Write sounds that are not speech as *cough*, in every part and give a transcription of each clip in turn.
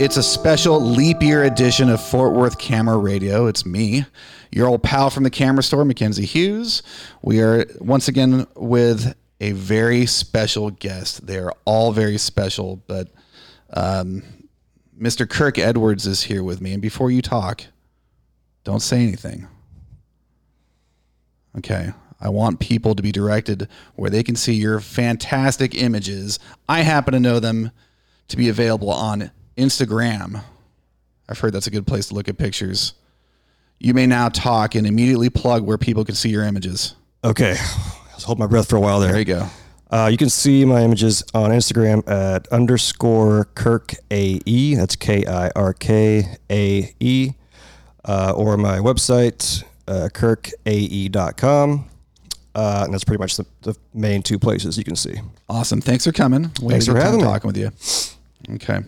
It's a special leap year edition of Fort Worth Camera Radio. It's me, your old pal from the camera store, Mackenzie Hughes. We are once again with a very special guest. They are all very special, but um, Mr. Kirk Edwards is here with me. And before you talk, don't say anything. Okay. I want people to be directed where they can see your fantastic images. I happen to know them to be available on Instagram. I've heard that's a good place to look at pictures. You may now talk and immediately plug where people can see your images. Okay, let's hold my breath for a while there. There you go. Uh, you can see my images on Instagram at underscore Kirk AE. That's K I R K A E. Uh, or my website, uh, kirkae.com. Uh, and that's pretty much the, the main two places you can see. Awesome. Thanks for coming. We Thanks for having me. talking with you. Okay.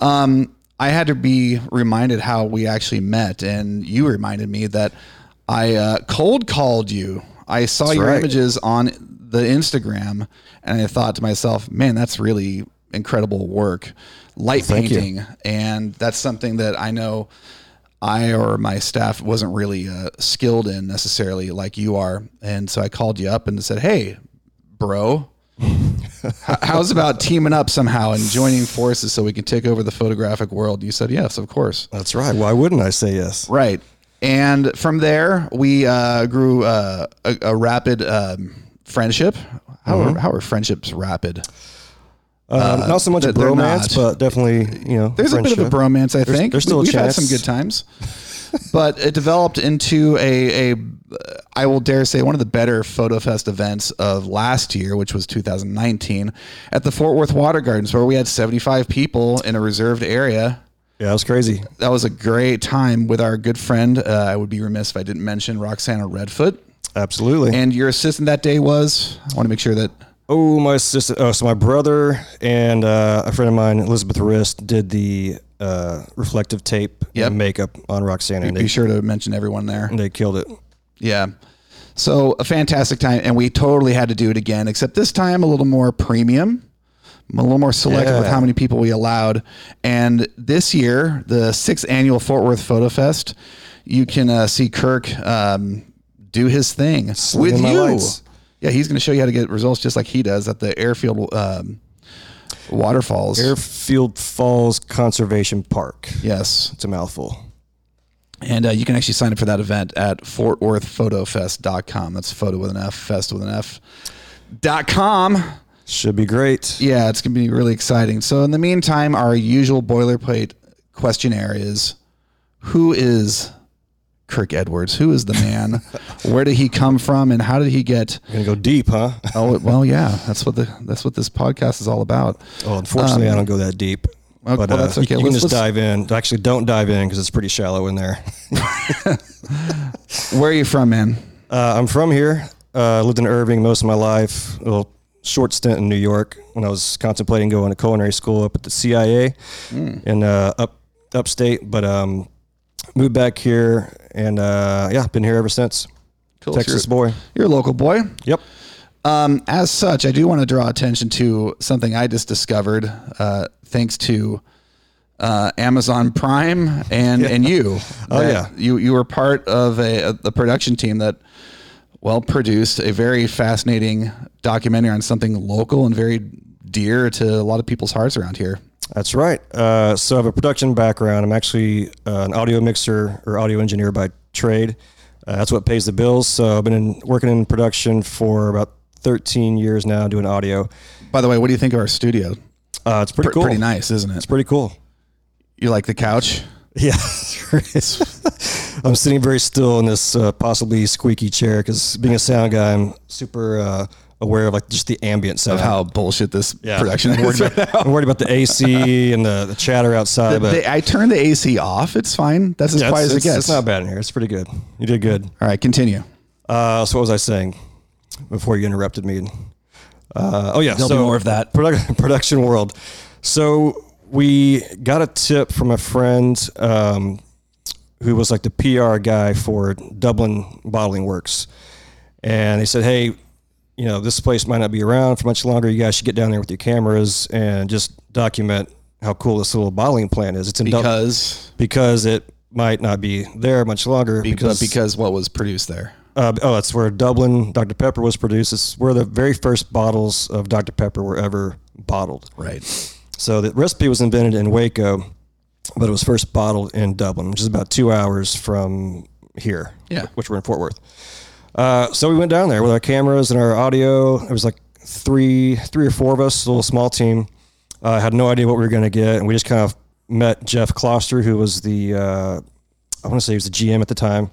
Um, I had to be reminded how we actually met, and you reminded me that I uh, cold called you. I saw That's your right. images on the Instagram, and I thought to myself, "Man, that's really incredible work, light you. painting." And that's something that I know I or my staff wasn't really uh, skilled in necessarily like you are. And so I called you up and said, "Hey, bro." How's about teaming up somehow and joining forces so we can take over the photographic world? You said yes, of course. That's right. Why wouldn't I say yes? Right. And from there, we uh, grew uh, a, a rapid um, friendship. How, are, how are friendships rapid? Um, not so much a Uh, bromance, but definitely, you know, There's a bit of a bromance, I There's- think. there's still a We've had some good times, *laughs* but it developed into a, a, I will dare say, one of the better Foto Fest events of last year, which was 2019, at the Fort Worth Water Gardens, where we had 75 people in a reserved area. Yeah, that was crazy. That was a great time with our good friend. Uh, I would be remiss if I didn't mention Roxana Redfoot. Absolutely. And your assistant that day was. I want to make sure that. Oh, my sister. Oh, so my brother and uh, a friend of mine, Elizabeth Rist, did the uh, reflective tape Yep. and makeup on Roxana, and Be they, sure to mention everyone there. they killed it. Yeah. So a fantastic time, and we totally had to do it again, except this time a little more premium, a little more selective with how many people we allowed. And this year, the sixth annual Fort Worth Foto Fest, you can uh, see Kirk um, do his thing Slinging with you. lights. Yeah, he's going to show you how to get results just like he does at the airfield um, waterfalls. Airfield Falls Conservation Park. yes. It's a mouthful. And uh, you can actually sign up for that event at fortworthfotofest.com. That's photo with an F, fest with an F. Dot com. Should be great. Yeah, it's going to be really exciting. So, in the meantime, our usual boilerplate questionnaire is who is Kirk Edwards? Who is the man? *laughs* Where did he come from? And how did he get. You're gonna go deep, huh? Oh, well, *laughs* yeah, that's what the that's what this podcast is all about. Oh, unfortunately, I don't go that deep. well, but well, uh, that's okay. you, you can Let's- just let's- dive in. Actually, don't dive in because it's pretty shallow in there. *laughs* Where are you from, man? Uh, I'm from here. Uh, lived in Irving most of my life. A little short stint in New York when I was contemplating going to culinary school up at the CIA Hmm. in uh, up upstate. But um, moved back here and uh, yeah, been here ever since. Cool. So Texas you're, boy. you're a local boy. Yep. Um, as such, I do want to draw attention to something I just discovered, uh, thanks to uh, Amazon Prime and and you. *laughs* Oh, yeah. you you were part of a, a the production team that well produced a very fascinating documentary on something local and very dear to a lot of people's hearts around here. That's right. Uh, so I have a production background. I'm actually uh, an audio mixer or audio engineer by trade. Uh, that's what pays the bills. So I've been in, working in production for about 13 years now, doing audio. By the way, what do you think of our studio? Uh, it's pretty Pr- cool. Pretty nice, isn't it? It's pretty cool. You like the couch? Yeah, *laughs* *laughs* I'm sitting very still in this uh, possibly squeaky chair because being a sound guy, I'm super uh, aware of like just the ambient sound. Of how bullshit this Yeah. production I'm worried, is. about, I'm worried about the AC *laughs* and the, the chatter outside. The- but I turned the AC off. It's fine. That's as yeah, quiet as it gets. it's not bad in here. It's pretty good. You did good. All right, continue. Uh, so what was I saying before you interrupted me? Uh, oh yeah, There'll so be more of that. Product, *laughs* production world. So we got a tip from a friend um, who was like the PR guy for Dublin Bottling Works, and he said, "Hey, you know this place might not be around for much longer. You guys should get down there with your cameras and just document how cool this little bottling plant is. It's in Dub- Because because it might not be there much longer because because what was produced there. uh, oh, that's where Dublin Dr Pepper was produced. It's where the very first bottles of Dr Pepper were ever bottled. Right. So the recipe was invented in Waco, but it was first bottled in Dublin, which is about two hours from here. Yeah. which we're in Fort Worth. Uh, so we went down there with our cameras and our audio. It was like three, three or four of us, a little small team. uh, had no idea what we were going to get, and we just kind of met Jeff Kloster, who was the uh, I want to say he was the GM at the time,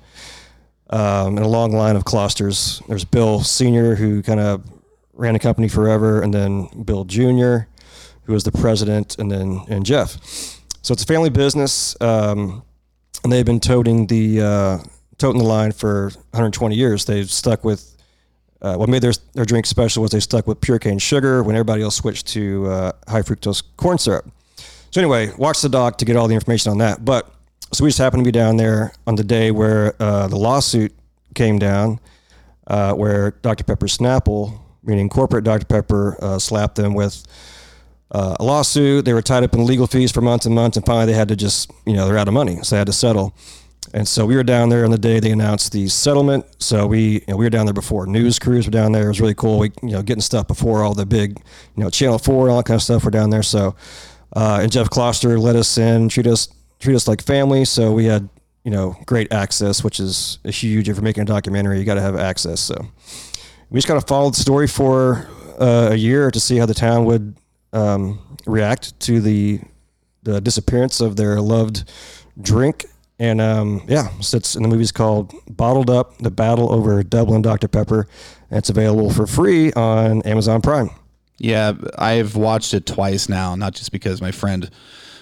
um, and a long line of Klosters. There's Bill Senior, who kind of ran the company forever, and then Bill Junior, who was the president, and then and Jeff. So it's a family business, um, and they've been toting the uh, toting the line for 120 years. They've stuck with uh, what made their their drink special was they stuck with pure cane sugar when everybody else switched to uh, high fructose corn syrup. So anyway, watch the doc to get all the information on that. But so we just happened to be down there on the day where uh, the lawsuit came down, uh, where Dr Pepper Snapple, meaning corporate Dr Pepper, uh, slapped them with uh, a lawsuit. They were tied up in legal fees for months and months, and finally they had to just, you know, they're out of money, so they had to settle. And so we were down there on the day they announced the settlement. So we, you know, we were down there before news crews were down there. It was really cool. We, you know, getting stuff before all the big, you know, Channel Four and all that kind of stuff were down there. So, uh, and Jeff Kloster let us in, treat us, treat us like family. So we had, you know, great access, which is huge. If you're making a documentary, you got to have access. So we just kind of followed the story for uh, a year to see how the town would um, react to the the disappearance of their loved drink. And um, yeah, sits in the movie's called Bottled Up: The Battle Over Dublin Dr Pepper. And it's available for free on Amazon Prime. Yeah, I've watched it twice now, not just because my friend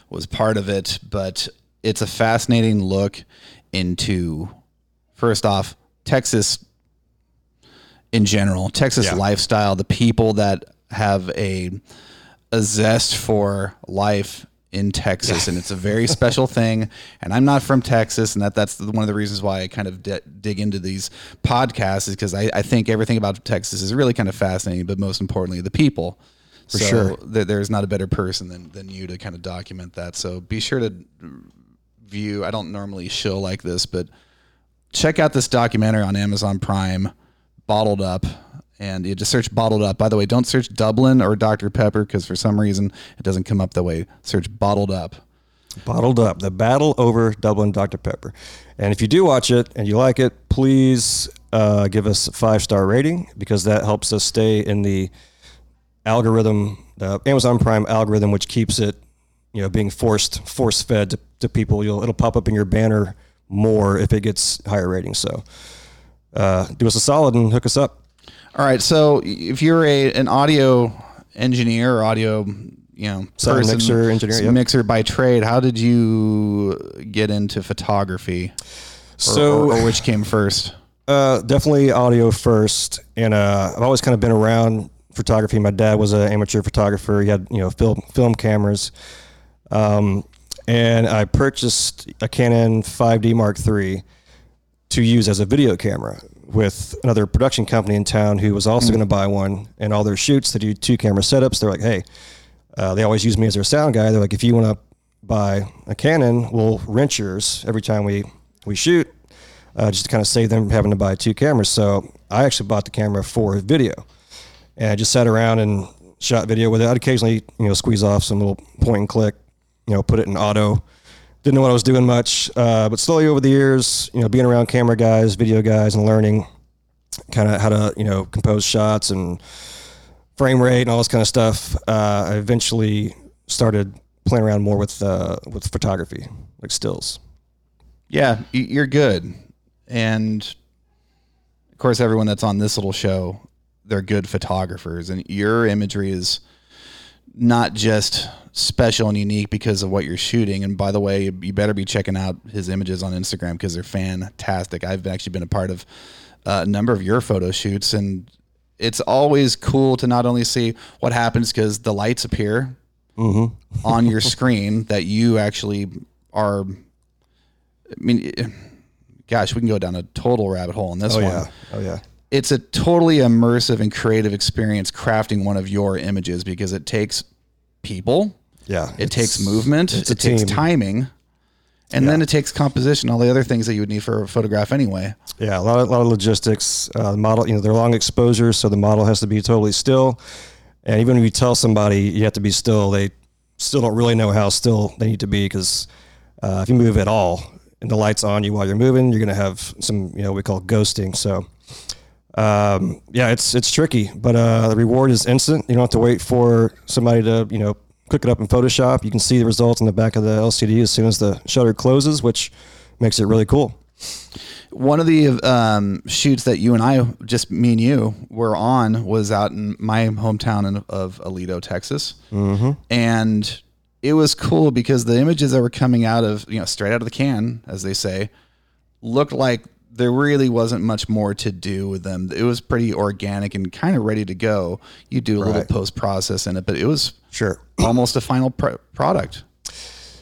was part of it, but it's a fascinating look into, first off, Texas in general, Texas Yeah. lifestyle, the people that have a a zest for life in Texas, and it's a very *laughs* special thing. And I'm not from Texas, and that that's one of the reasons why I kind of di- dig into these podcasts is because I, I think everything about Texas is really kind of fascinating, but most importantly, the people. For so sure. There, there's not a better person than than you to kind of document that. So be sure to view. I don't normally show like this, but check out this documentary on Amazon Prime, Bottled Up, and you just search Bottled Up. By the way, don't search Dublin or Dr Pepper because for some reason it doesn't come up that way. Search Bottled Up. Bottled Up: The Battle Over Dublin Dr Pepper. And if you do watch it and you like it, please uh, give us a five star rating because that helps us stay in the algorithm, the Amazon Prime algorithm, which keeps it, you know, being forced force fed to, to people. You'll it'll pop up in your banner more if it gets higher ratings. So uh, do us a solid and hook us up. All right, so if you're a an audio engineer or audio, you know, Sound person, mixer engineer, yep. mixer by trade, how did you get into photography? Or- So- or, or which came first? Uh, definitely audio first, and uh, I've always kind of been around photography. My dad was an amateur photographer. He had you know film film cameras, um, and I purchased a Canon 5D Mark III to use as a video camera with another production company in town who was also going to buy one. And all their shoots, they do two camera setups. They're like, hey, uh, they always use me as their sound guy. They're like, if you want to buy a Canon, we'll rent yours every time we we shoot, uh, just to kind of save them from having to buy two cameras. So I actually bought the camera for video, and I just sat around and shot video with it. I'd occasionally you know squeeze off some little point and click, you know, put it in auto. Didn't know what I was doing much, uh, but slowly over the years, you know, being around camera guys, video guys, and learning kind of how to you know compose shots and frame rate and all this kind of stuff. Uh, I eventually started playing around more with uh, with photography, like stills. Yeah, you're good. And of course, everyone that's on this little show, they're good photographers. And your imagery is not just special and unique because of what you're shooting. And by the way, you better be checking out his images on Instagram because they're fantastic. I've actually been a part of uh, a number of your photo shoots, and it's always cool to not only see what happens because the lights appear on your *laughs* screen that you actually are I mean, eh, gosh, we can go down a total rabbit hole in this Oh one. yeah, oh yeah. It's a totally immersive and creative experience crafting one of your images because it takes people Yeah, It takes movement. It takes team. timing. And then it takes composition, all the other things that you would need for a photograph anyway. Yeah, a lot of, lot of logistics. Uh, model, you know, they're long exposures, so the model has to be totally still. And even if you tell somebody you have to be still, they still don't really know how still they need to be because uh, if you move at all and the light's on you while you're moving, you're going to have some, you know, we call ghosting. So, um, yeah, it's it's tricky, but uh, the reward is instant. You don't have to wait for somebody to, you know, cook it up in Photoshop. You can see the results in the back of the LCD as soon as the shutter closes, which makes it really cool. One of the um, shoots that you and I, just me and you, were on was out in my hometown in, of Aledo, Texas, mm-hmm. and it was cool because the images that were coming out of you know straight out of the can, as they say, looked like there really wasn't much more to do with them. It was pretty organic and kind of ready to go. You do a little post process in it, but it was Sure. *clears throat* almost a final pr- product.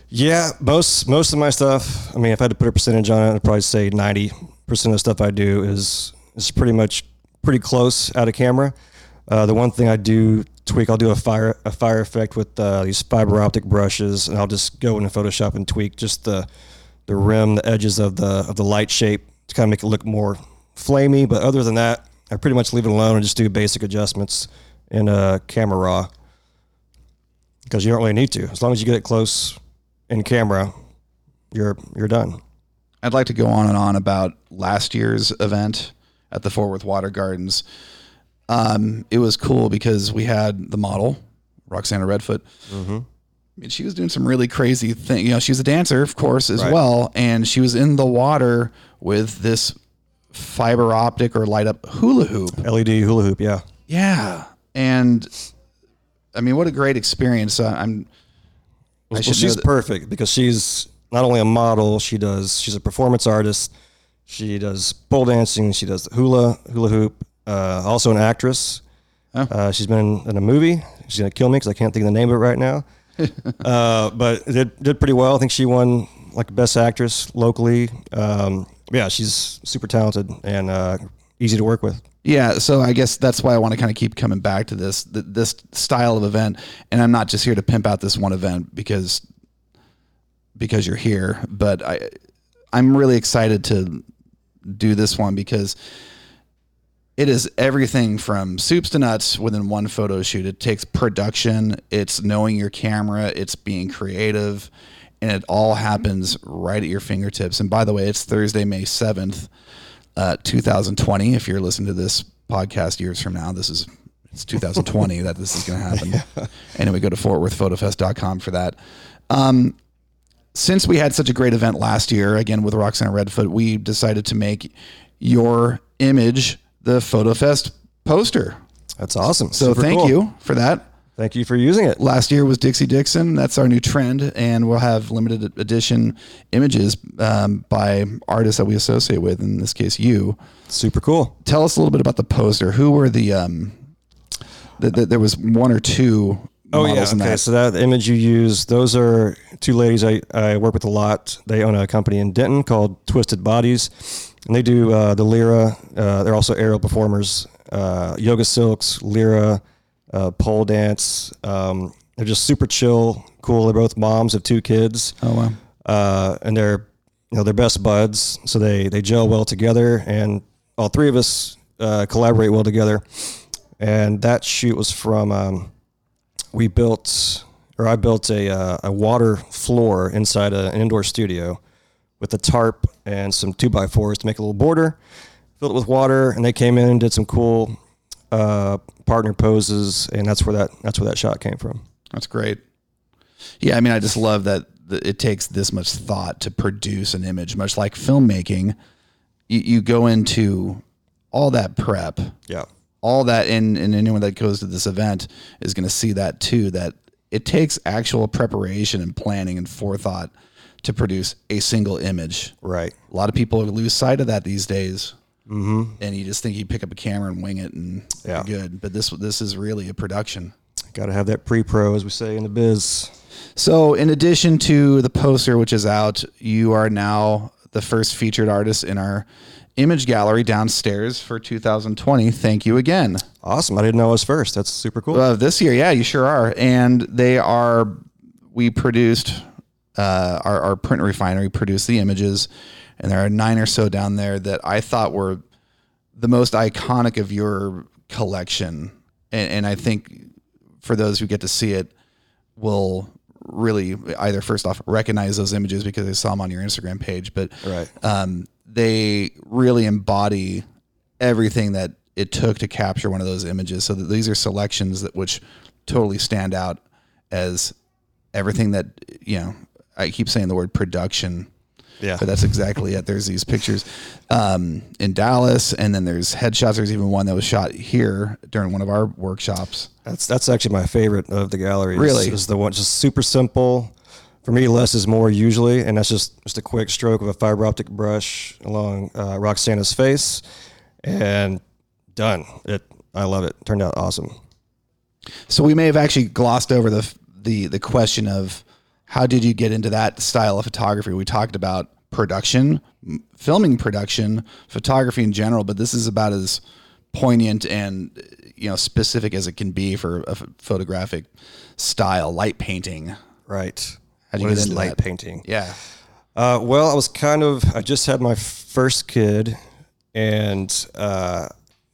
Yeah, most most of my stuff. I mean, if I had to put a percentage on it, I'd probably say ninety percent of the stuff I do is is pretty much pretty close out of camera. Uh, the one thing I do tweak, I'll do a fire a fire effect with uh, these fiber optic brushes, and I'll just go into Photoshop and tweak just the the rim, the edges of the of the light shape to kind of make it look more flamey. But other than that, I pretty much leave it alone and just do basic adjustments in uh, Camera Raw because you don't really need to. As long as you get it close in camera, you're you're done. I'd like to go on and on about last year's event at the Fort Worth Water Gardens. Um, it was cool because we had the model, Roxana Redfoot. I mean, she was doing some really crazy thing. You know, she's a dancer, of course, as Right. well, and she was in the water with this fiber optic or light up hula hoop. LED hula hoop, yeah. Yeah, and I mean, what a great experience! Uh, I'm. I Well, she's perfect because she's not only a model, she does she's a performance artist. She does pole dancing. She does the hula hula hoop. Uh, also an actress. Uh, she's been in, in a movie. She's gonna kill me because I can't think of the name of it right now. *laughs* uh, but it did, did pretty well. I think she won like best actress locally. Um, yeah, she's super talented and uh, easy to work with. Yeah, so I guess that's why I want to kind of keep coming back to this th- this style of event, and I'm not just here to pimp out this one event because because you're here, but I I'm really excited to do this one because it is everything from soups to nuts within one photo shoot. It takes production, it's knowing your camera, it's being creative, and it all happens right at your fingertips. And by the way, it's Thursday, May 7th, uh, 2020. If you're listening to this podcast years from now, this is it's 2020 that this is going to happen. *laughs* Anyway, go to fortworthfotofest.com for that. Um, since we had such a great event last year, again with Roxanne Redfoot, we decided to make your image the FotoFest poster. That's awesome. So Super thank cool. you for that. Thank you for using it. Last year was Dixie Dixon. That's our new trend, and we'll have limited edition images um, by artists that we associate with. In this case, you. Super cool. Tell us a little bit about the poster. Who were the? Um, the, the, there was one or two. Oh yeah. Okay. that. So that image you use, those are two ladies I, I work with a lot. They own a company in Denton called Twisted Bodies, and they do uh, the Lyra. Uh, they're also aerial performers. Uh, yoga silks, Lyra, uh, pole dance. Um, they're just super chill, cool. They're both moms of two kids. Oh wow. uh, and they're you know they're best buds, so they they gel well together, and all three of us uh, collaborate well together. And that shoot was from um, we built or I built a uh, a water floor inside a, an indoor studio with a tarp and some two by fours to make a little border, filled it with water, and they came in and did some cool uh, partner poses, and that's where that that's where that shot came from. That's great. Yeah, I mean, I just love that it takes this much thought to produce an image, much like filmmaking. You, you go into all that prep, Yeah. all that, and, and anyone that goes to this event is going to see that too. That it takes actual preparation and planning and forethought to produce a single image. Right. A lot of people lose sight of that these days. Mm-hmm. And you just think you pick up a camera and wing it and Yeah. good. But this this is really a production. Got to have that pre-pro, as we say in the biz. So, in addition to the poster, which is out, you are now the first featured artist in our image gallery downstairs for 2020. Thank you again. Awesome. I didn't know I was first. That's super cool. Uh, this year, yeah, you sure are. And they are we produced uh, our, our print refinery produced the images, and there are nine or so down there that I thought were the most iconic of your collection, and, and I think for those who get to see it, will really either first off recognize those images because they saw them on your Instagram page, but Right. um, they really embody everything that it took to capture one of those images. So that these are selections that which totally stand out as everything that you know. I keep saying the word production, Yeah. but that's exactly it. There's these pictures um, in Dallas, and then there's headshots. There's even one that was shot here during one of our workshops. That's that's actually my favorite of the gallery. Really? is the one just super simple. For me, less is more usually, and that's just just a quick stroke of a fiber optic brush along uh, Roxana's face, and done. It I love it. Turned out awesome. So we may have actually glossed over the the the question of how did you get into that style of photography? We talked about production, filming production, photography in general, but this is about as poignant and you know specific as it can be for a photographic style, light painting. Right. How'd you What get into light that? painting? Yeah. Uh, well, I was kind of. I just had my first kid, and uh,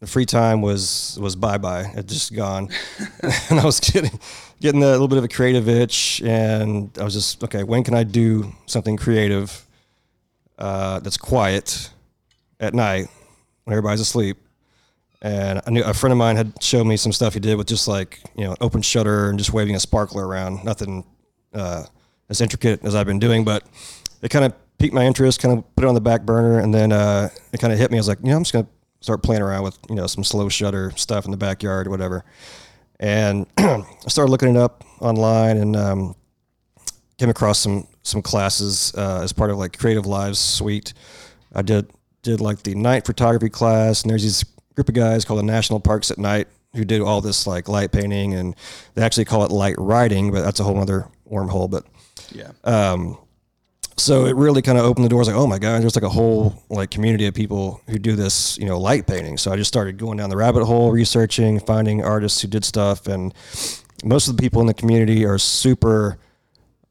the free time was was bye bye. It just gone, *laughs* and I was getting getting a little bit of a creative itch, and I was just okay. When can I do something creative uh, that's quiet at night when everybody's asleep? And I knew a friend of mine had showed me some stuff he did with just like you know open shutter and just waving a sparkler around. Nothing uh, as intricate as I've been doing, but it kind of piqued my interest. Kind of put it on the back burner, and then uh, it kind of hit me. I was like, you know, I'm just gonna start playing around with you know some slow shutter stuff in the backyard or whatever. And *clears throat* I started looking it up online and um, came across some some classes uh, as part of like CreativeLive's Suite. I did did like the night photography class, and there's this group of guys called the National Parks at Night who do all this like light painting, and they actually call it light writing, but that's a whole other wormhole. But Yeah. um, so it really kind of opened the doors like oh my god there's like a whole like community of people who do this you know light painting. So i just started going down the rabbit hole researching finding artists who did stuff and most of the people in the community are super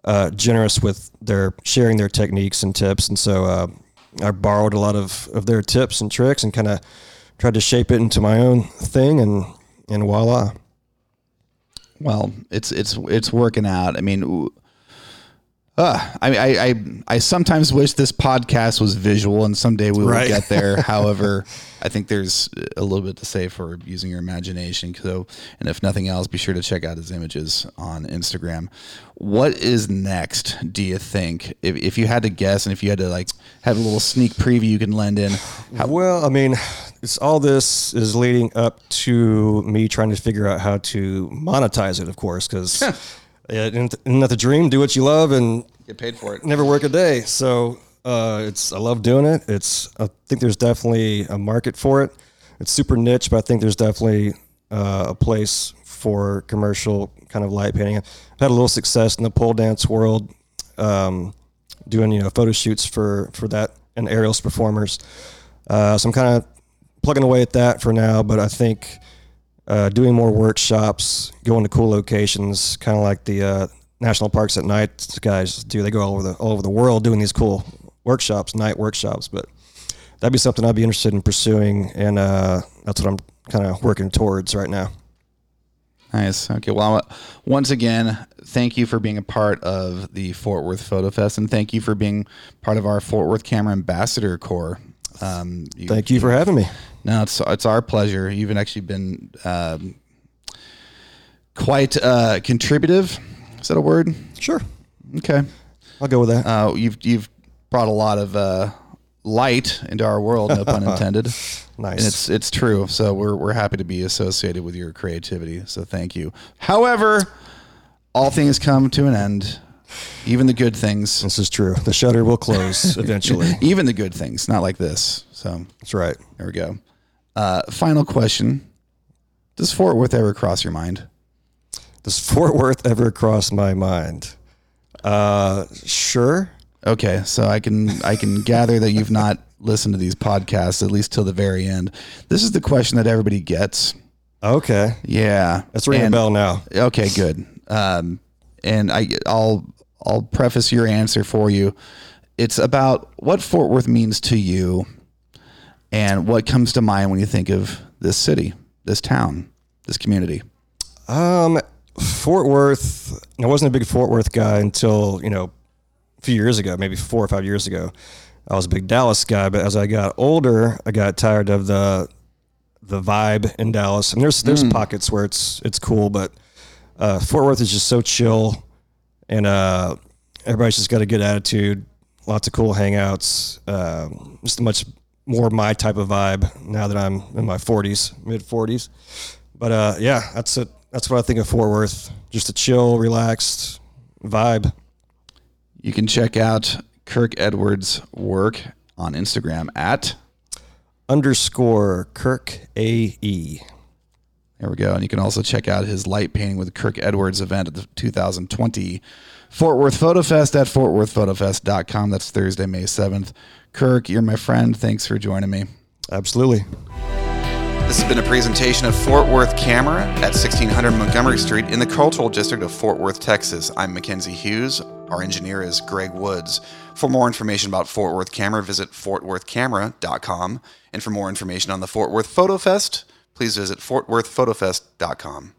uh, generous with their sharing their techniques and tips and so uh, i borrowed a lot of, of their tips and tricks and kind of tried to shape it into my own thing and and voila. Well, it's it's it's working out. I mean, uh, I mean, I, I I sometimes wish this podcast was visual, and someday we will Right. get there. *laughs* However, I think there's a little bit to say for using your imagination. So, and if nothing else, be sure to check out his images on Instagram. What is next? Do you think, if, if you had to guess, and if you had to like have a little sneak preview you can lend in? How, well, I mean, it's all this is leading up to me trying to figure out how to monetize it, of course, because isn't isn't that the dream? Do what you love and get paid for it. never work a day. So uh, it's I love doing it. It's I think there's definitely a market for it. It's super niche, but I think there's definitely uh, a place for commercial kind of light painting. I've had a little success in the pole dance world, um, doing you know photo shoots for for that and aerials performers. Uh, so I'm kind of plugging away at that for now, but I think uh, doing more workshops, going to cool locations, kind of like the uh, national parks at night guys do. They go all over the all over the world doing these cool workshops, night workshops. But that'd be something I'd be interested in pursuing, and uh, that's what I'm kind of working towards right now. Nice. Okay. Well, once again, thank you for being a part of the Fort Worth Foto Fest, and thank you for being part of our Fort Worth Camera Ambassador Corps. Um, you, Thank you for having me. No, it's it's our pleasure. You've actually been um, quite uh, contributive. Is that a word? Sure, Okay. I'll go with that. Uh, you've you've brought a lot of uh, light into our world, no pun *laughs* intended. Nice. And it's it's true. So we're we're happy to be associated with your creativity. So thank you. However, all things come to an end. Even the good things. this is true. The shutter will close *laughs* eventually. Even the good things. Not like this. So That's right. there we go. Uh, final question. Does Fort Worth ever cross your mind? Does Fort Worth ever cross my mind? Uh, sure. Okay, so I can I can gather that you've not listened to these podcasts at least till the very end. This is the question that everybody gets. Okay. Yeah, That's ringing And- a bell now. Okay, good. Um, and I, I'll I'll preface your answer for you. It's about what Fort Worth means to you, and what comes to mind when you think of this city, this town, this community. Um, Fort Worth. I wasn't a big Fort Worth guy until you know a few years ago, maybe four or five years ago. I was a big Dallas guy, but as I got older, I got tired of the the vibe in Dallas. And there's there's pockets where it's it's cool, but uh, Fort Worth is just so chill, and uh, everybody's just got a good attitude. Lots of cool hangouts. Um, just a much more my type of vibe now that I'm in my 40s, mid 40s. But uh, yeah, that's it. That's what I think of Fort Worth. Just a chill, relaxed vibe. You can check out Kirk Edwards' work on Instagram at Underscore Kirk A E. There we go. And you can also check out his light painting with Kirk Edwards event at the 2020 Fort Worth Foto Fest at fortworthfotofest.com. That's Thursday, May 7th. Kirk, you're my friend. Thanks for joining me. Absolutely. This has been a presentation of Fort Worth Camera at 1600 Montgomery Street in the Cultural District of Fort Worth, Texas. I'm Mackenzie Hughes. Our engineer is Greg Woods. For more information about Fort Worth Camera, visit fortworthcamera.com. And for more information on the Fort Worth Foto Fest, please visit fortworthfotofest.com.